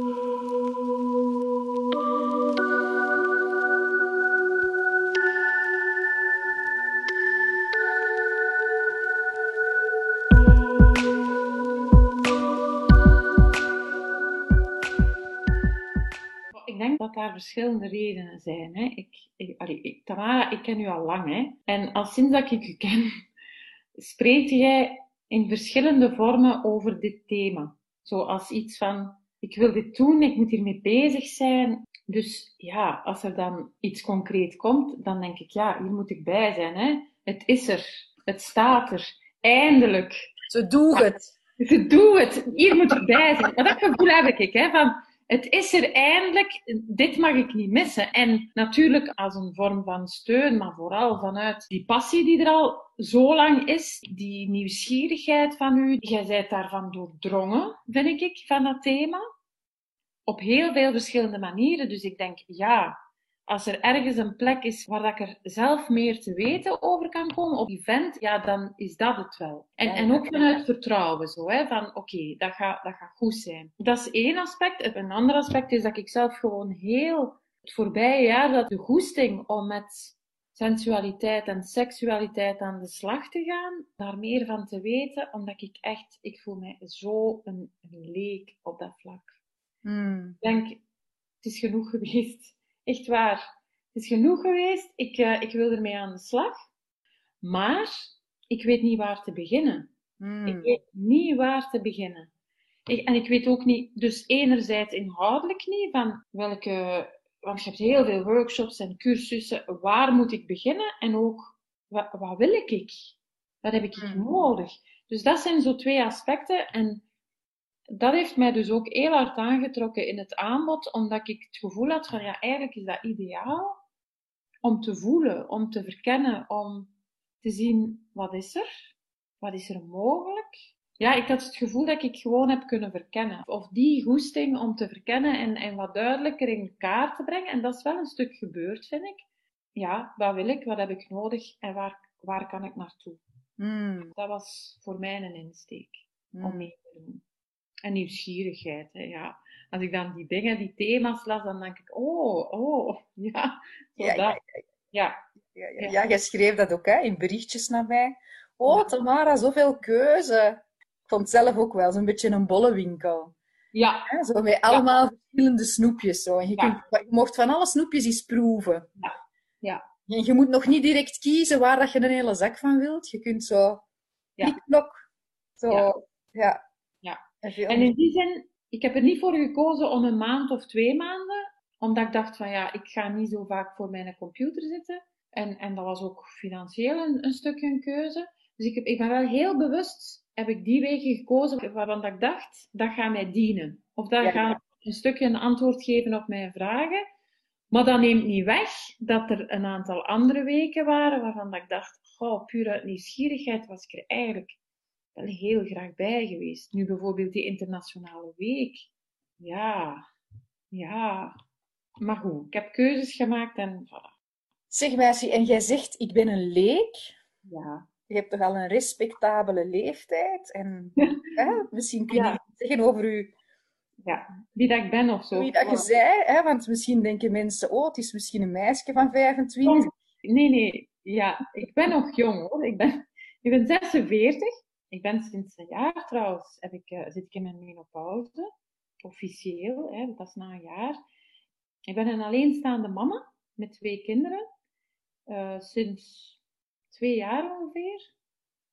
Ik denk dat daar verschillende redenen zijn. Hè. Ik, ik, allee, ik, ken u al lang. Hè. En al sinds dat ik u ken, spreek jij in verschillende vormen over dit thema. Zoals iets van, ik wil dit doen, ik moet hiermee bezig zijn. Dus ja, als er dan iets concreet komt, dan denk ik, ja, hier moet ik bij zijn. Hè. Het is er, het staat er, eindelijk. Zo doe het. Ze doe het, hier moet ik bij zijn. Maar dat gevoel heb ik, hè, van het is er eindelijk, dit mag ik niet missen. En natuurlijk als een vorm van steun, maar vooral vanuit die passie die er al zo lang is, die nieuwsgierigheid van u, jij bent daarvan doordrongen, vind ik, van dat thema. Op heel veel verschillende manieren. Dus ik denk, ja, als er ergens een plek is waar ik er zelf meer te weten over kan komen, op event, ja, dan is dat het wel. En, en ook vanuit vertrouwen, zo, hè, van oké, dat, gaat, dat gaat goed zijn. Dat is één aspect. Een ander aspect is dat ik zelf gewoon heel het voorbije jaar, dat de goesting om met sensualiteit en seksualiteit aan de slag te gaan, daar meer van te weten, omdat ik echt, ik voel mij zo een, een leek op dat vlak. Hmm. Ik denk, het is genoeg geweest. Echt waar. Het is genoeg geweest. Ik, uh, ik wil ermee aan de slag. Maar ik weet niet waar te beginnen. Hmm. Ik weet niet waar te beginnen. Ik, en ik weet ook niet, dus enerzijds inhoudelijk niet, van welke, want je hebt heel veel workshops en cursussen, waar moet ik beginnen? En ook, wat, wat wil ik? Wat heb ik Hmm. nodig? Dus dat zijn zo twee aspecten. En dat heeft mij dus ook heel hard aangetrokken in het aanbod, omdat ik het gevoel had van, ja, eigenlijk is dat ideaal om te voelen, om te verkennen, om te zien, wat is er? Wat is er mogelijk? Ja, ik had het gevoel dat ik gewoon heb kunnen verkennen. Of die goesting om te verkennen en, en wat duidelijker in kaart te brengen. En dat is wel een stuk gebeurd, vind ik. Ja, wat wil ik? Wat heb ik nodig? En waar, waar kan ik naartoe? Hmm. Dat was voor mij een insteek om Hmm. mee te doen. En nieuwsgierigheid, hè, ja. Als ik dan die dingen, die thema's las, dan denk ik, oh, oh, ja. Ja, ja. Ja, Ja, ja, ja, jij schreef dat ook hè, in berichtjes naar mij. Oh, Tamara, zoveel keuze. Ik vond het zelf ook wel zo'n beetje een bollenwinkel. ja, Hè? Zo met allemaal verschillende snoepjes. Zo. En je, Ja. kunt, je mocht van alle snoepjes eens proeven. ja, En je moet nog niet direct kiezen waar dat je een hele zak van wilt. Je kunt zo Ja. Zo, Ja. En in die zin, ik heb er niet voor gekozen om een maand of twee maanden, omdat ik dacht van ja, ik ga niet zo vaak voor mijn computer zitten. En, en dat was ook financieel een, een stukje een keuze. Dus ik, heb, ik ben wel heel bewust, heb ik die wegen gekozen waarvan dat ik dacht, dat gaat mij dienen. Of dat Ja. gaat een stukje een antwoord geven op mijn vragen. Maar dat neemt niet weg dat er een aantal andere weken waren waarvan dat ik dacht, goh, puur uit nieuwsgierigheid was ik er eigenlijk wel heel graag bij geweest. Nu bijvoorbeeld die internationale week. Ja, ja. Maar goed, ik heb keuzes gemaakt en voilà. Zeg Meisje, en jij zegt, ik ben een leek. Ja. Je hebt toch al een respectabele leeftijd. En hè, misschien kun je Ja. iets zeggen over u, ja. Wie dat ik ben of zo. wie dat je zei. Hè? Want misschien denken mensen, oh, het is misschien een meisje van 25. Nee, nee. Ja, ik ben nog jong hoor. Ik ben, ik ben 46. Ik ben sinds een jaar trouwens, heb ik, eh, zit ik in mijn menopauze. Officieel, hè, dat is na een jaar. Ik ben een alleenstaande mama met twee kinderen. eh, sinds twee jaar ongeveer.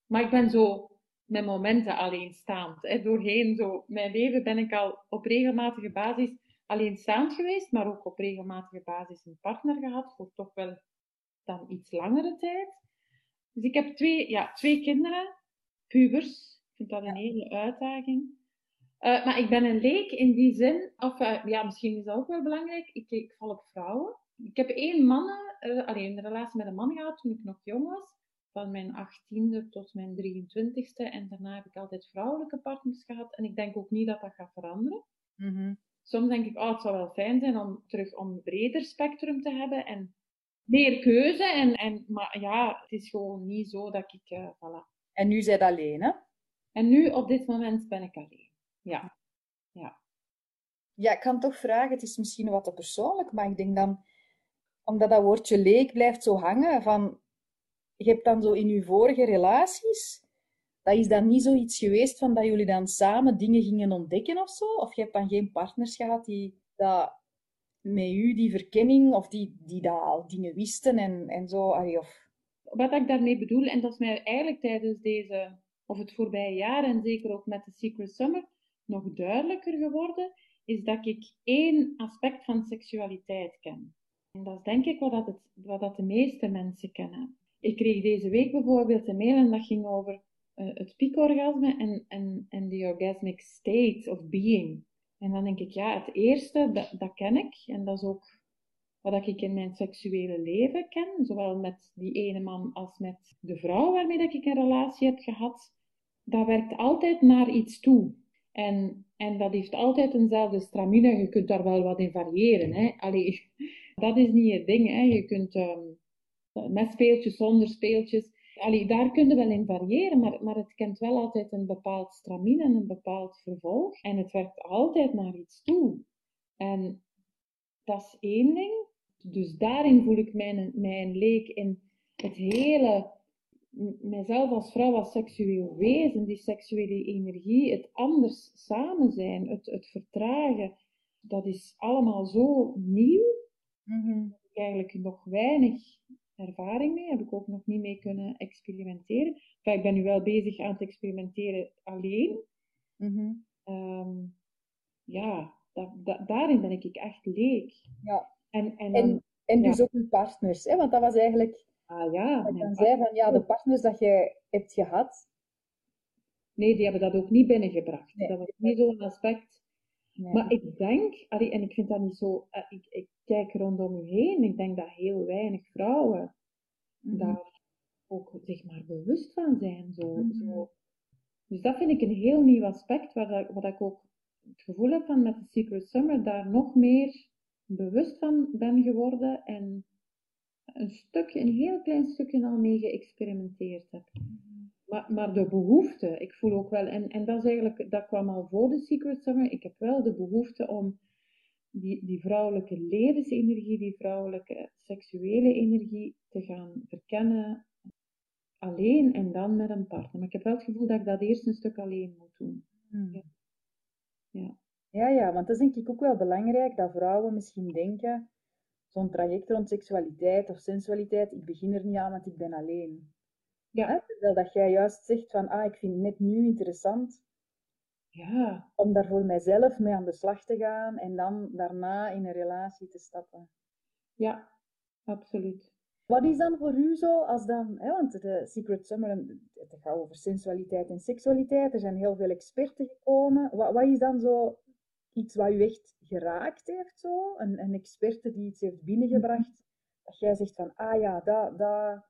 Maar ik ben zo met momenten alleenstaand. Hè. Doorheen zo, mijn leven ben ik al op regelmatige basis alleenstaand geweest, maar ook op regelmatige basis een partner gehad voor toch wel dan iets langere tijd. Dus ik heb twee, ja, twee kinderen, pubers. Ik vind dat een hele uitdaging. Eh, maar ik ben een leek in die zin, of eh, ja, misschien is dat ook wel belangrijk, ik, ik val op vrouwen. Ik heb één mannen, eh alleen een relatie met een man gehad toen ik nog jong was, van mijn achttiende tot mijn 23ste. En daarna heb ik altijd vrouwelijke partners gehad. En ik denk ook niet dat dat gaat veranderen. Mhm. Soms denk ik, oh, het zou wel fijn zijn om terug om een breder spectrum te hebben en meer keuze. En, en, maar ja, het is gewoon niet zo dat ik, voilà. En nu zijt alleen, hè? En nu, op dit moment, ben ik alleen. Ja. Ja. Ja, ik kan toch vragen, het is misschien wat te persoonlijk, maar ik denk dan, omdat dat woordje leek blijft zo hangen, van, je hebt dan zo in je vorige relaties, dat is dan niet zoiets geweest van dat jullie dan samen dingen gingen ontdekken of zo? Of je hebt dan geen partners gehad die dat met u, die verkenning, of die, die dat al dingen wisten en, en zo, allee, of... Wat ik daarmee bedoel, en dat is mij eigenlijk tijdens deze, of het voorbije jaar, en zeker ook met de Secret Summer, nog duidelijker geworden, is dat ik één aspect van seksualiteit ken. En dat is denk ik wat, dat het, wat dat de meeste mensen kennen. Ik kreeg deze week bijvoorbeeld een mail en dat ging over uh, het piekorgasme en, en, en de orgasmic state of being. En dan denk ik, ja, het eerste, dat, dat ken ik. En dat is ook wat ik in mijn seksuele leven ken. Zowel met die ene man als met de vrouw waarmee dat ik een relatie heb gehad. Dat werkt altijd naar iets toe. En, en dat heeft altijd eenzelfde stramine. Je kunt daar wel wat in variëren. Hè? Allee, dat is niet het ding. Hè? Je kunt um, met speeltjes, zonder speeltjes. Allee, daar kun je wel in variëren, maar, maar het kent wel altijd een bepaald stramine en een bepaald vervolg. En het werkt altijd naar iets toe. En dat is één ding. Dus daarin voel ik mijn, mijn leek in het hele, mijzelf als vrouw, als seksueel wezen, die seksuele energie, het anders samen zijn, het, het vertragen, dat is allemaal zo nieuw. Mm Dat ik eigenlijk nog weinig ervaring mee, heb ik ook nog niet mee kunnen experimenteren. Enfin, ik ben nu wel bezig aan het experimenteren alleen. Mhm. Ehm, ja, daarin ben ik echt leek. Ja. En, en, en, dus ook uw partners, hè? want dat was eigenlijk... Ah ja. Wat dan zei van, ja, de partners dat je hebt gehad... Nee, die hebben dat ook niet binnengebracht. Dat was niet zo'n aspect. Maar ik denk, en ik vind dat niet zo... Eh, ik, ik kijk rondom u heen, ik denk dat heel weinig vrouwen mhm. daar ook zich maar bewust van zijn. Zo, mhm. zo. Dus dat vind ik een heel nieuw aspect, waar, wat ik ook het gevoel heb van met de Secret Summer daar nog meer bewust van ben geworden en een stukje, een heel klein stukje al mee geëxperimenteerd heb. Maar, maar de behoefte, ik voel ook wel, en, en dat is eigenlijk, dat kwam al voor de Secret Summer, ik heb wel de behoefte om die, die vrouwelijke levensenergie, die vrouwelijke seksuele energie te gaan verkennen alleen en dan met een partner. Maar ik heb wel het gevoel dat ik dat eerst een stuk alleen moet doen. Hmm. Ja. ja. Ja, ja, want dat is denk ik ook wel belangrijk dat vrouwen misschien denken, zo'n traject rond seksualiteit of sensualiteit, ik begin er niet aan, want ik ben alleen. Ja. Terwijl dat jij juist zegt van, ah, ik vind het net nu interessant ja. om daar voor mijzelf mee aan de slag te gaan en dan daarna in een relatie te stappen. Ja, absoluut. Wat is dan voor u zo als dan, hè, want de Secret Summer, het gaat over sensualiteit en seksualiteit, er zijn heel veel experten gekomen. Wat, wat is dan zo iets wat u echt geraakt heeft, zo? Een, een experte die iets heeft binnengebracht, dat jij zegt van, ah ja, dat... dat...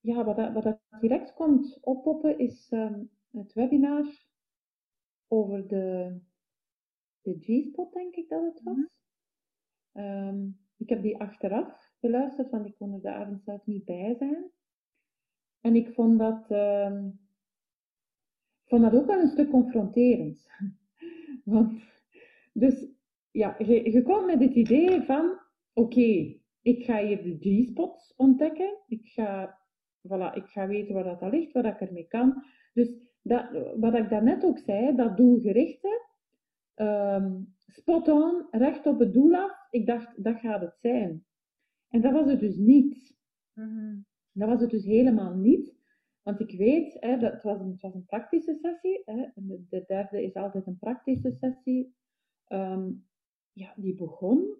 Ja, wat, dat, wat dat direct komt oppoppen is ehm, het webinar over de, de G-spot, denk ik dat het was. Mhm. Ehm, ik heb die achteraf geluisterd, want ik kon er de avond zelf niet bij zijn. En ik vond dat, um, vond dat ook wel een stuk confronterend. Want, dus ja, je, je komt met het idee van, oké, ik ga hier de G-spots ontdekken. Ik ga, voilà, ik ga weten waar dat al ligt, wat ik ermee kan. Dus dat, wat ik daarnet ook zei, dat doelgerichte, um, spot on, recht op het doel af. Ik dacht, dat gaat het zijn. En dat was het dus niet. Mm Dat was het dus helemaal niet. Want ik weet, hè, dat het, was een, het was een praktische sessie. Hè, de, de, derde is altijd een praktische sessie. Ehm, ja, die begon,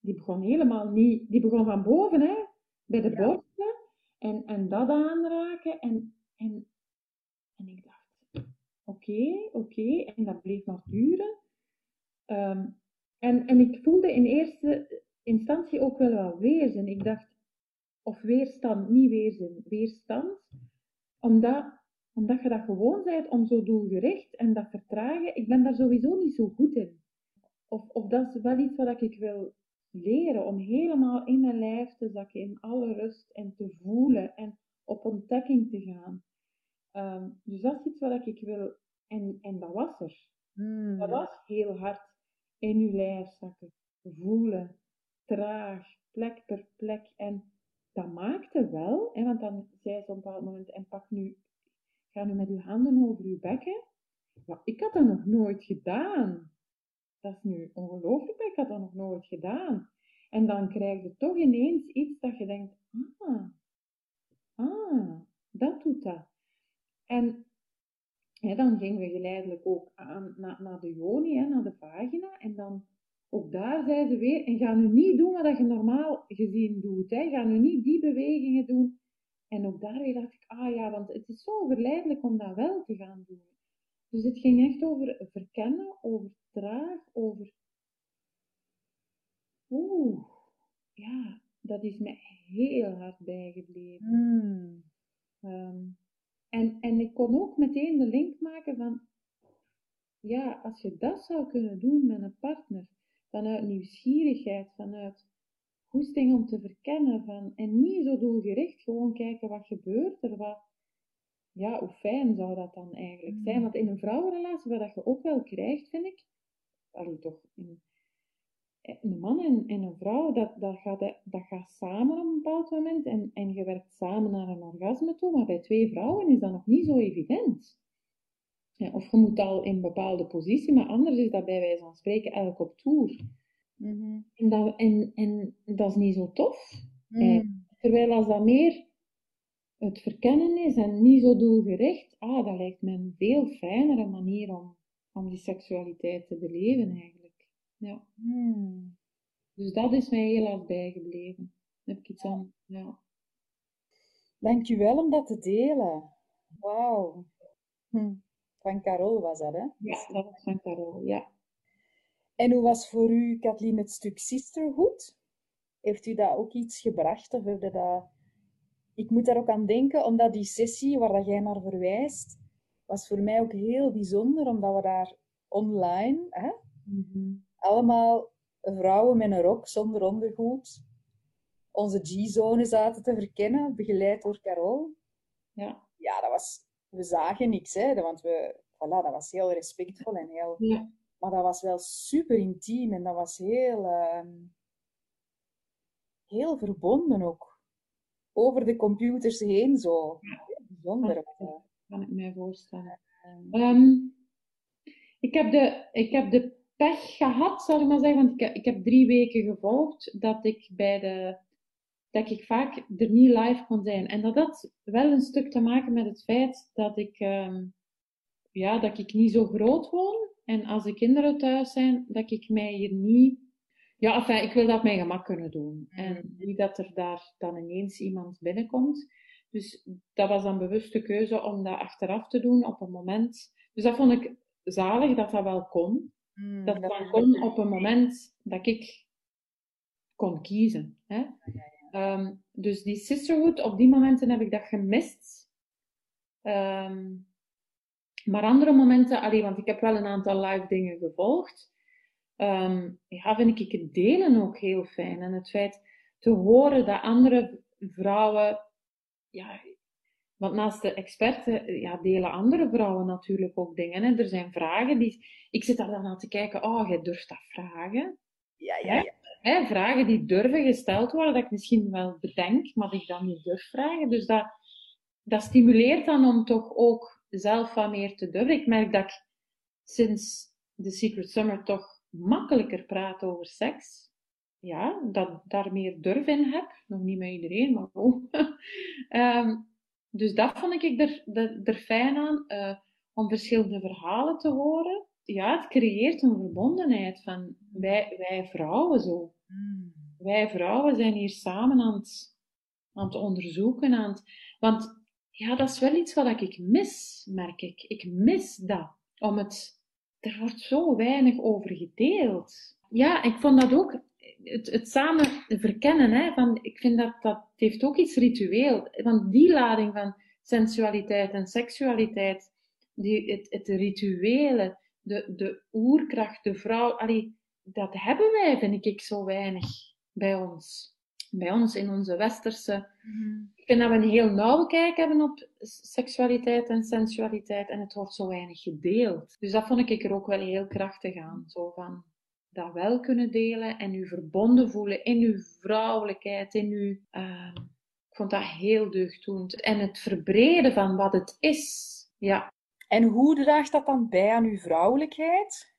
die begon helemaal niet, die begon van boven, hè, bij de ja. borsten. En, en dat aanraken. En, en, en ik dacht, oké, oké. En dat bleef maar duren. Ehm, en, en ik voelde in eerste instantie ook wel wat weerzin. Ik dacht, of weerstand, niet weerzin, weerstand omdat, omdat je dat gewoon bent om zo doelgericht en dat vertragen. Ik ben daar sowieso niet zo goed in. Of, of dat is wel iets wat ik wil leren, om helemaal in mijn lijf te zakken, in alle rust en te voelen en op ontdekking te gaan. Um, dus dat is iets wat ik wil. En, en dat was er. Hmm. Dat was heel hard. in uw lijf zakken. Voelen, traag, plek per plek. En dat maakte wel, hè, want dan zei ze op een bepaald moment, en pak nu, ga nu met uw handen over uw bekken. Ik had dat nog nooit gedaan. Dat is nu ongelooflijk, maar ik had dat nog nooit gedaan. En dan krijg je toch ineens iets dat je denkt, ah, ah, dat doet dat. En dan gingen we geleidelijk ook aan, naar, naar de joni, hè, naar de vagina. En dan, ook daar zei ze weer, en ga nu niet doen wat je normaal gezien doet. Hè. Ga nu niet die bewegingen doen. En ook daar weer dacht ik, ah ja, want het is zo verleidelijk om dat wel te gaan doen. Dus het ging echt over verkennen, over traag, over... Oeh, ja, dat is me heel hard bijgebleven. Hmm. Ehm, en, en ik kon ook meteen de link maken van, ja, als je dat zou kunnen doen met een partner, vanuit nieuwsgierigheid, vanuit goesting om te verkennen, van, en niet zo doelgericht, gewoon kijken wat gebeurt er, wat, ja, hoe fijn zou dat dan eigenlijk zijn? Mm. Want in een vrouwenrelatie, wat je ook wel krijgt, vind ik, allee, toch, in, een man en, en een vrouw, dat, dat, gaat, dat gaat samen op een bepaald moment en, en je werkt samen naar een orgasme toe, maar bij twee vrouwen is dat nog niet zo evident. Ja, of je moet al in een bepaalde positie, maar anders is dat bij wijze van spreken elk op toer. Mhm. En dat, en, en dat is niet zo tof. Mm. Eh, terwijl als dat meer het verkennen is en niet zo doelgericht, ah, dat lijkt me een veel fijnere manier om, om die seksualiteit te beleven eigenlijk. Ja. Mm. Dus dat is mij heel erg bijgebleven. Heb ik iets aan, ja. Dankjewel om dat te delen. Wauw. Hm. Van Carol was dat, hè? Ja, dat was van Carol, ja. En hoe was voor u, Kathleen, het stuk sisterhood? Heeft u dat ook iets gebracht? Of heb dat... Ik moet daar ook aan denken, omdat die sessie waar dat jij naar verwijst, was voor mij ook heel bijzonder, omdat we daar online, hè, Mhm. allemaal vrouwen met een rok zonder ondergoed, onze G-zone zaten te verkennen, begeleid door Carol. Ja. Ja, dat was... We zagen niks, hè, want we... Voilà, dat was heel respectvol en heel... Ja. Maar dat was wel super intiem en dat was heel, ehm, heel verbonden ook. Over de computers heen zo. Bijzonder. eh. kan ik mij voorstellen. Ehm, Ehm, ik, heb de, ik heb de pech gehad, zal ik maar zeggen, want ik, heb- ik heb drie weken gevolgd dat ik bij de dat ik vaak er niet live kon zijn. En dat had wel een stuk te maken met het feit dat ik, ehm, ja, dat ik niet zo groot woon. En als de kinderen thuis zijn, dat ik mij hier niet... Ja, enfin, ik wil dat op mijn gemak kunnen doen. En niet dat er daar dan ineens iemand binnenkomt. Dus dat was dan bewuste keuze om dat achteraf te doen op een moment. Dus dat vond ik zalig dat dat wel kon. mm, Dat dat kon op een moment dat ik kon kiezen. Hè? Ehm, dus die sisterhood, op die momenten heb ik dat gemist. Ehm, maar andere momenten, allee, want ik heb wel een aantal live dingen gevolgd. Ehm, ja, vind ik het delen ook heel fijn. En het feit te horen dat andere vrouwen, ja, want naast de experten, ja, delen andere vrouwen natuurlijk ook dingen. Hè. Er zijn vragen die, ik zit daar dan aan te kijken, oh, jij durft dat vragen. Ja, ja, ja. Vragen die durven gesteld worden, dat ik misschien wel bedenk, maar die ik dan niet durf vragen. Dus dat, dat stimuleert dan om toch ook zelf wat meer te durven. Ik merk dat ik sinds The Secret Summer toch makkelijker praat over seks. Ja, dat daar meer durf in heb. Nog niet met iedereen, maar wel. Ehm, dus dat vond ik er, er, er fijn aan, eh, om verschillende verhalen te horen. Ja, het creëert een verbondenheid van wij, wij vrouwen zo. Mm. Wij vrouwen zijn hier samen aan het, aan het onderzoeken. Aan het, want ja, dat is wel iets wat ik mis, merk ik. Ik mis dat. Om het, er wordt zo weinig over gedeeld. Ja, ik vond dat ook, het, het samen verkennen, hè, van, ik vind dat dat heeft ook iets ritueel. Want die lading van sensualiteit en seksualiteit, die, het, het rituele, de, de oerkracht, de vrouw, allee, dat hebben wij, vind ik, zo weinig bij ons. Bij ons in onze westerse. Ik vind dat we een heel nauwe kijk hebben op seksualiteit en sensualiteit en het wordt zo weinig gedeeld. Dus dat vond ik er ook wel heel krachtig aan. Zo van, dat wel kunnen delen en u verbonden voelen in uw vrouwelijkheid, in uw... Uh, ik vond dat heel deugddoend. En het verbreden van wat het is. Ja. En hoe draagt dat dan bij aan uw vrouwelijkheid?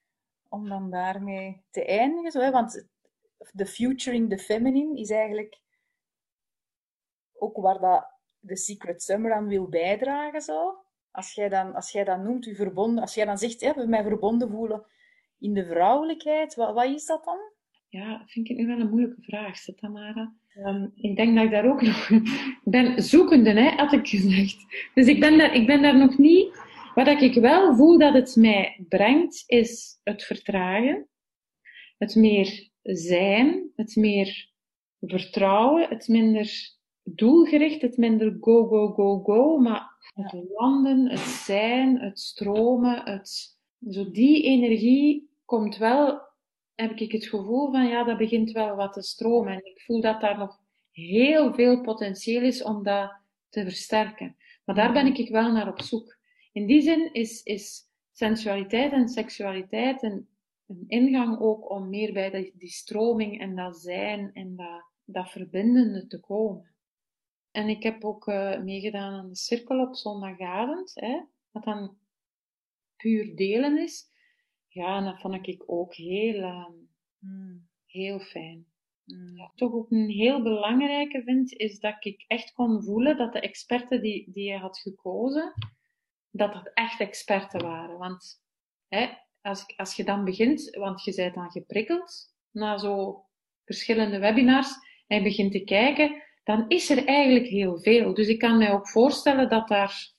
Om dan daarmee te eindigen. Zo, hè? Want de futuring the feminine is eigenlijk ook waar dat de Secret Summer aan wil bijdragen. Zo. Als jij dan, als jij dan noemt, u verbonden, als jij dan zegt, ja, we mij verbonden voelen in de vrouwelijkheid, wat, wat is dat dan? Ja, vind ik nu wel een moeilijke vraag, Tamara. Um, ik denk dat ik daar ook nog... Ben zoekende, hè, had ik gezegd. Dus ik ben daar, ik ben daar nog niet... Wat ik wel voel dat het mij brengt, is het vertragen. Het meer zijn, het meer vertrouwen, het minder doelgericht, het minder go, go, go, go, maar het landen, het zijn, het stromen, het, zo die energie komt wel, heb ik het gevoel van ja, dat begint wel wat te stromen. En ik voel dat daar nog heel veel potentieel is om dat te versterken. Maar daar ben ik wel naar op zoek. In die zin is, is sensualiteit en seksualiteit een, een ingang ook om meer bij die, die stroming en dat zijn en dat, dat verbindende te komen. En ik heb ook uh, meegedaan aan de cirkel op zondagavond, hè, wat dan puur delen is. Ja, en dat vond ik ook heel, uh, mm. heel fijn. Mm. Ja, toch ook een heel belangrijke vind, is dat ik echt kon voelen dat de experten die, die je had gekozen, dat dat echt experten waren. Want hè, als, als je dan begint, want je bent dan geprikkeld naar zo verschillende webinars, en je begint te kijken, dan is er eigenlijk heel veel. Dus ik kan mij ook voorstellen dat daar,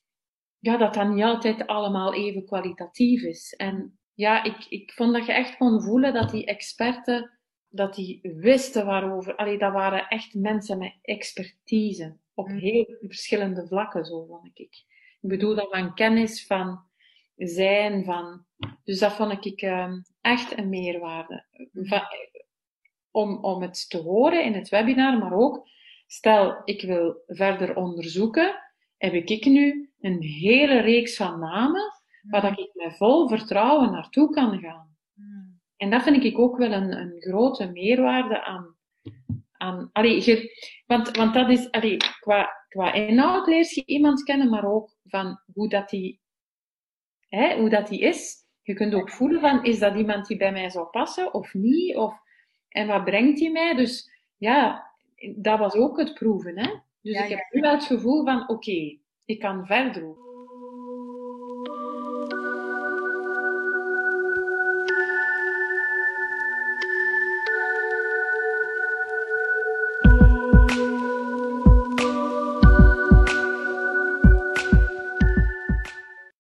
ja, dat dat niet altijd allemaal even kwalitatief is. En ja, ik, ik vond dat je echt kon voelen dat die experten, dat die wisten waarover. Allee, dat waren echt mensen met expertise. Op mm. heel verschillende vlakken, zo vond ik. Ik bedoel dat van kennis, van zijn, van... Dus dat vond ik uh, echt een meerwaarde. Van, om, om het te horen in het webinar, maar ook Stel, ik wil verder onderzoeken, heb ik nu een hele reeks van namen waar ik met vol vertrouwen naartoe kan gaan. En dat vind ik ook wel een, een grote meerwaarde aan. aan allee, want, want dat is, allee, qua, qua inhoud leer je iemand kennen, maar ook van hoe dat die, hè, hoe dat die is. Je kunt ook voelen van, is dat iemand die bij mij zou passen of niet? Of, en wat brengt die mij? Dus ja, dat was ook het proeven. Hè? Dus ik heb nu wel het gevoel van, oké, ik kan verder.